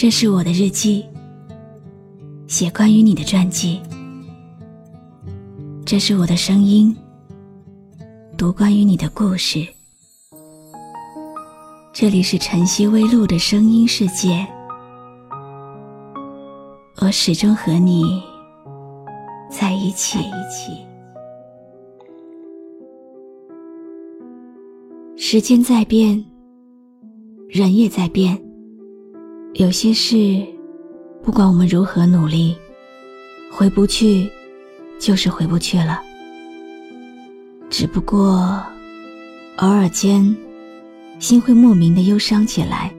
这是我的日记，写关于你的传记。这是我的声音，读关于你的故事。这里是晨曦微露的声音世界，我始终和你在一起。时间在变，人也在变。有些事，不管我们如何努力，回不去，就是回不去了。只不过，偶尔间，心会莫名的忧伤起来。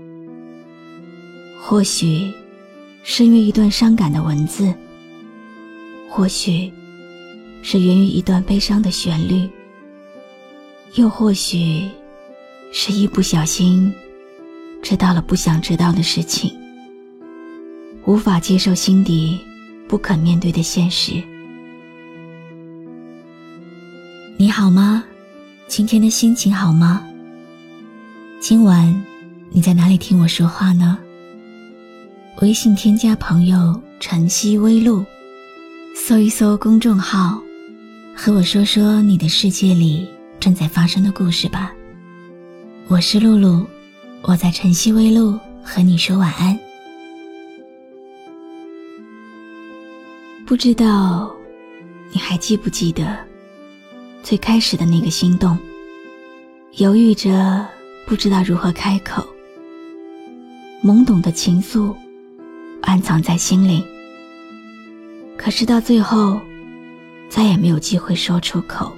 或许，是因为一段伤感的文字；或许，是源于一段悲伤的旋律；又或许，是一不小心。知道了不想知道的事情，无法接受心底不肯面对的现实。你好吗？今天的心情好吗？今晚你在哪里听我说话呢？微信添加朋友“晨曦微露”，搜一搜公众号，和我说说你的世界里正在发生的故事吧。我是露露。我在晨曦微露和你说晚安。不知道你还记不记得最开始的那个心动？犹豫着不知道如何开口，懵懂的情愫暗藏在心里，可是到最后再也没有机会说出口。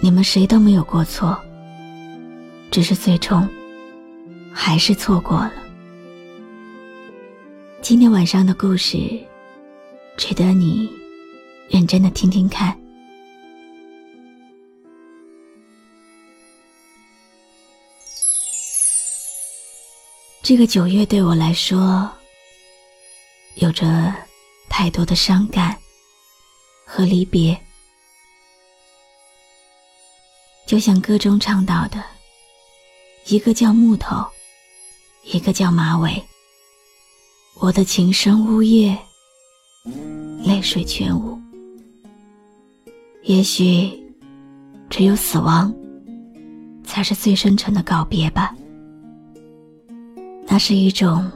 你们谁都没有过错，只是最终。还是错过了。今天晚上的故事，值得你认真的听听看。这个九月对我来说，有着太多的伤感和离别，就像歌中唱到的，一个叫木头。一个叫马尾，我的琴声呜咽，泪水全无。也许，只有死亡，才是最深沉的告别吧。那是一种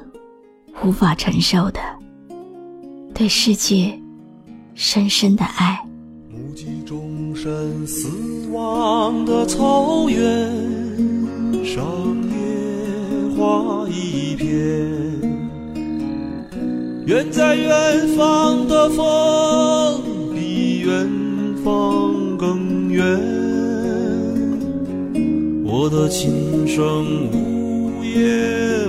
无法承受的对世界深深的爱。目击众生死亡的草原上。花一片，远在远方的风比远方更远。我的琴声呜咽，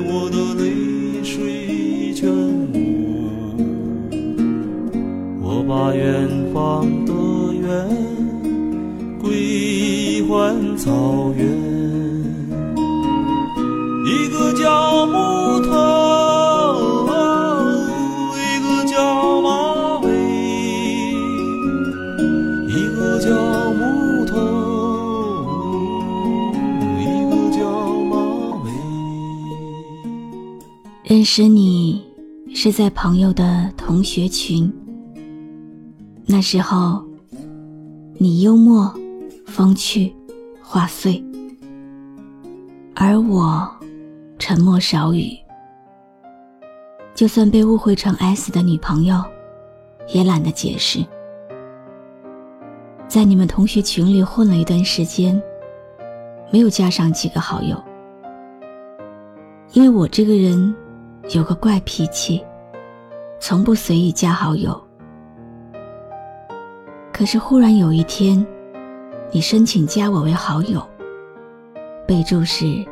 我的泪水全无。我把远方的远归还草原。叫木头，一个叫马尾，一个叫木头，一个叫马尾。认识你是在朋友的同学群，那时候你幽默、风趣、话碎，而我。沉默少语，就算被误会成 S 的女朋友，也懒得解释。在你们同学群里混了一段时间，没有加上几个好友，因为我这个人有个怪脾气，从不随意加好友。可是忽然有一天，你申请加我为好友，备注是。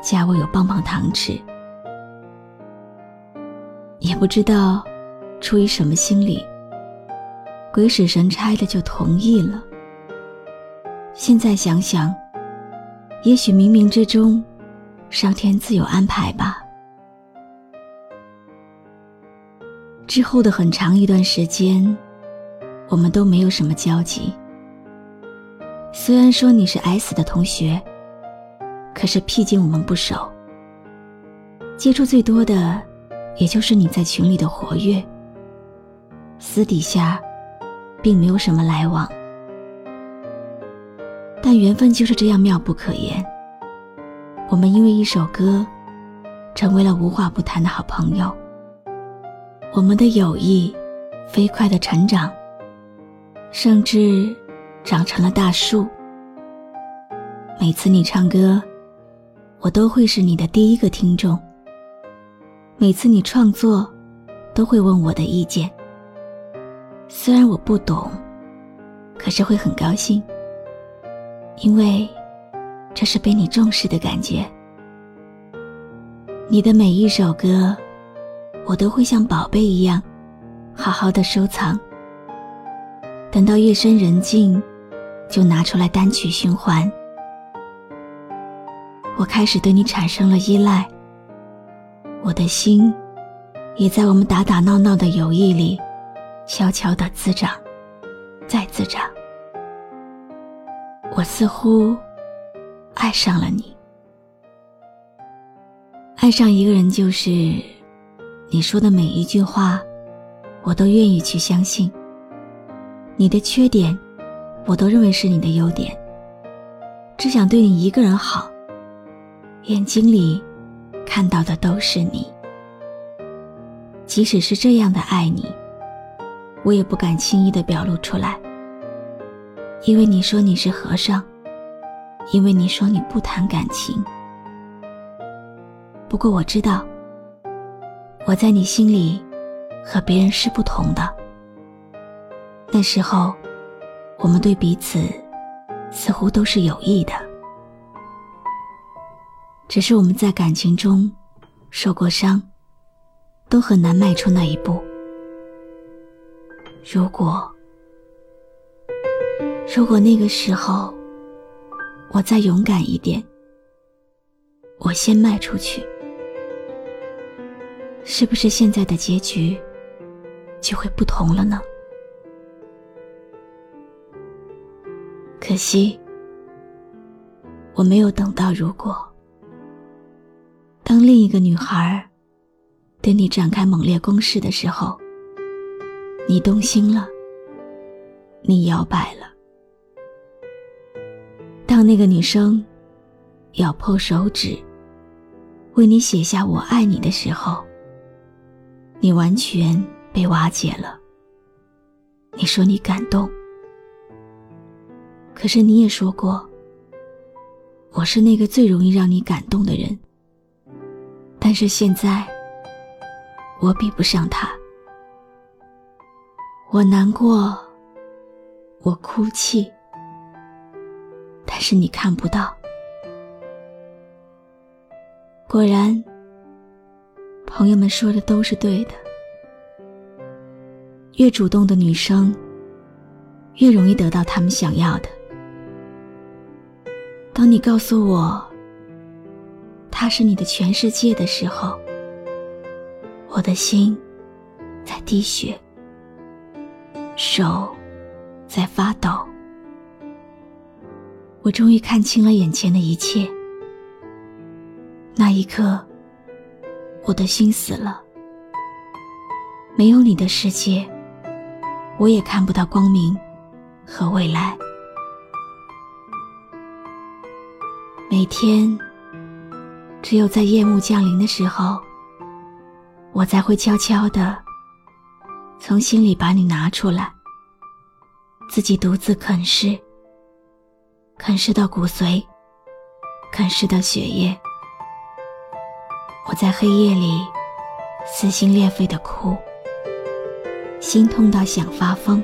家我有棒棒糖吃，也不知道出于什么心理，鬼使神差的就同意了。现在想想，也许冥冥之中，上天自有安排吧。之后的很长一段时间，我们都没有什么交集。虽然说你是 S 的同学。可是，毕竟我们不熟，接触最多的也就是你在群里的活跃，私底下并没有什么来往，但缘分就是这样妙不可言。我们因为一首歌，成为了无话不谈的好朋友。我们的友谊飞快的成长，甚至长成了大树。每次你唱歌，我都会是你的第一个听众。每次你创作，都会问我的意见。虽然我不懂，可是会很高兴，因为这是被你重视的感觉。你的每一首歌，我都会像宝贝一样，好好的收藏。等到夜深人静，就拿出来单曲循环。我开始对你产生了依赖。我的心，也在我们打打闹闹的友谊里，悄悄的滋长，再滋长。我似乎爱上了你。爱上一个人，就是你说的每一句话，我都愿意去相信。你的缺点，我都认为是你的优点。只想对你一个人好，眼睛里。看到的都是你，即使是这样的爱你，我也不敢轻易的表露出来，因为你说你是和尚，因为你说你不谈感情。不过我知道，我在你心里和别人是不同的。那时候，我们对彼此似乎都是有益的。只是我们在感情中受过伤，都很难迈出那一步。如果，如果那个时候我再勇敢一点，我先迈出去，是不是现在的结局就会不同了呢？可惜，我没有等到如果。当另一个女孩对你展开猛烈攻势的时候，你动心了，你摇摆了。当那个女生咬破手指为你写下“我爱你”的时候，你完全被瓦解了。你说你感动，可是你也说过，我是那个最容易让你感动的人。但是现在，我比不上他。我难过，我哭泣，但是你看不到。果然，朋友们说的都是对的。越主动的女生，越容易得到他们想要的。当你告诉我。他是你的全世界的时候，我的心在滴血，手在发抖。我终于看清了眼前的一切。那一刻，我的心死了。没有你的世界，我也看不到光明和未来。每天。只有在夜幕降临的时候，我才会悄悄的从心里把你拿出来，自己独自啃噬，啃噬到骨髓，啃噬到血液。我在黑夜里撕心裂肺的哭，心痛到想发疯，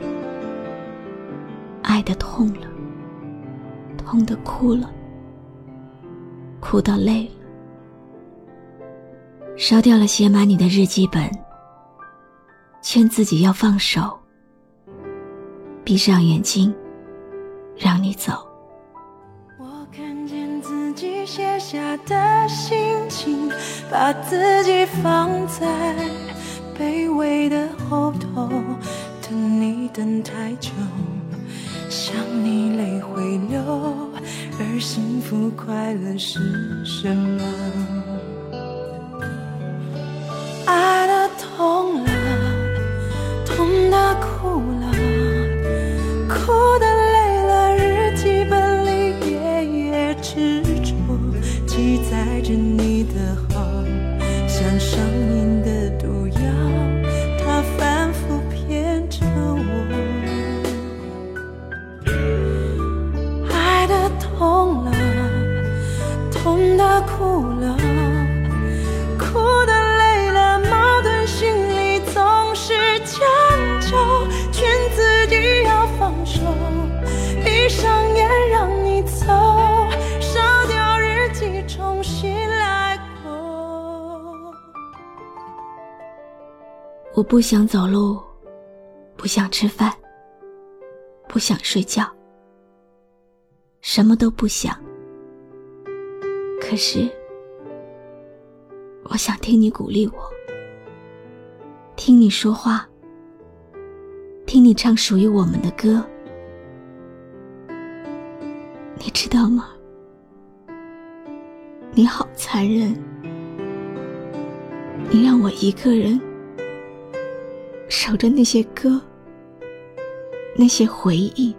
爱的痛了，痛的哭了，哭到累了。烧掉了写满你的日记本，劝自己要放手，闭上眼睛，让你走。我看见自己写下的心情，把自己放在卑微的后头，等你等太久，想你泪会流，而幸福快乐是什么我不想走路，不想吃饭，不想睡觉，什么都不想。可是，我想听你鼓励我，听你说话，听你唱属于我们的歌。你知道吗？你好残忍，你让我一个人。守着那些歌，那些回忆，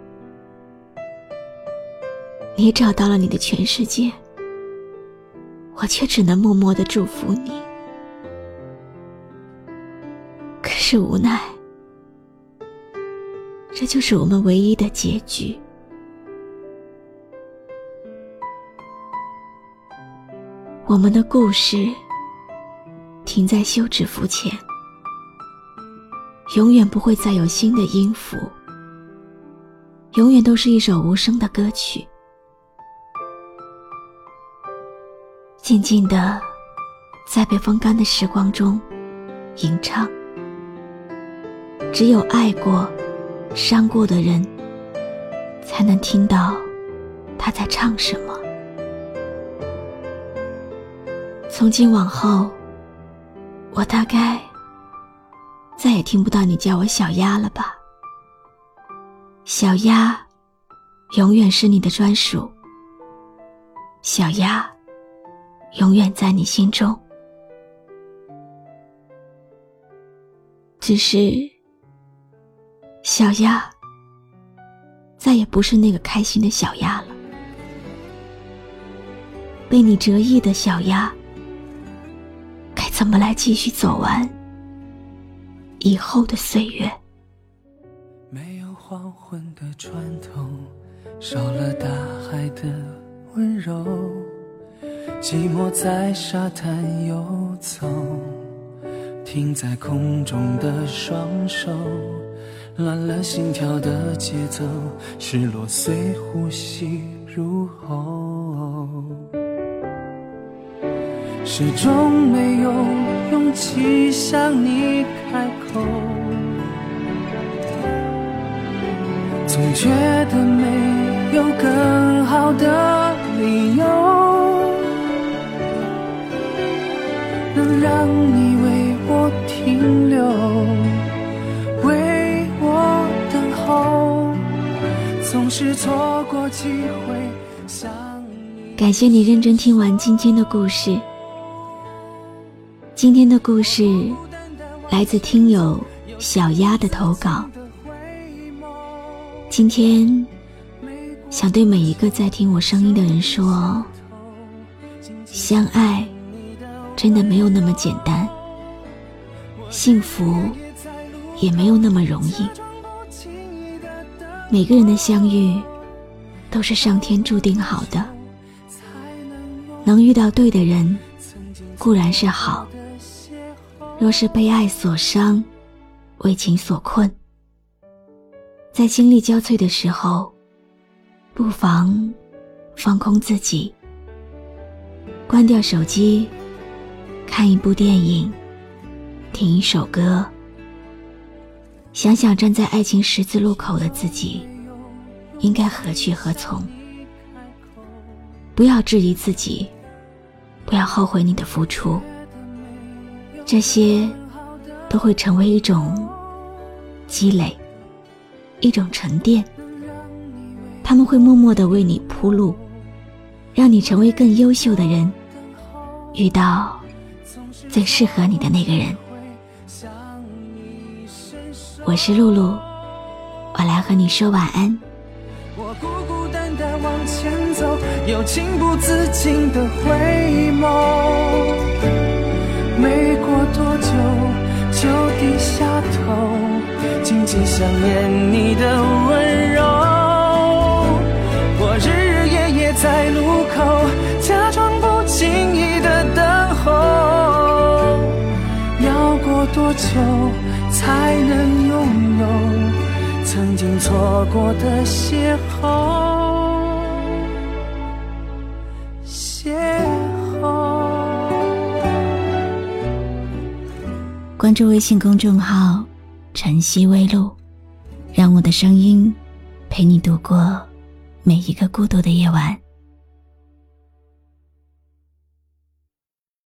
你找到了你的全世界，我却只能默默的祝福你。可是无奈，这就是我们唯一的结局。我们的故事停在休止符前。永远不会再有新的音符，永远都是一首无声的歌曲，静静的在被风干的时光中吟唱。只有爱过、伤过的人，才能听到他在唱什么。从今往后，我大概。再也听不到你叫我小鸭了吧？小鸭，永远是你的专属。小鸭，永远在你心中。只是，小鸭，再也不是那个开心的小鸭了。被你折翼的小鸭，该怎么来继续走完？以后的岁月，没有黄昏的船头，少了大海的温柔。寂寞在沙滩游走，停在空中的双手，乱了心跳的节奏，失落随呼吸入喉，始终没有勇气向你开口。总觉得没有更好的理由，能让你为我停留，为我等候，总是错过机会想你。感谢你认真听完今天的故事。今天的故事来自听友小鸭的投稿。今天想对每一个在听我声音的人说：相爱真的没有那么简单，幸福也没有那么容易。每个人的相遇都是上天注定好的，能遇到对的人固然是好，若是被爱所伤，为情所困。在心力交瘁的时候，不妨放空自己，关掉手机，看一部电影，听一首歌，想想站在爱情十字路口的自己，应该何去何从？不要质疑自己，不要后悔你的付出，这些都会成为一种积累。一种沉淀，他们会默默的为你铺路，让你成为更优秀的人，遇到最适合你的那个人。我是露露，我来和你说晚安。我孤孤单单往前走，又情不自禁的回眸。多久，就低下头，静静想念你的温柔。我日日夜夜在路口，假装不经意的等候。要过多久才能拥有曾经错过的邂逅？关注微信公众号“晨曦微露”，让我的声音陪你度过每一个孤独的夜晚。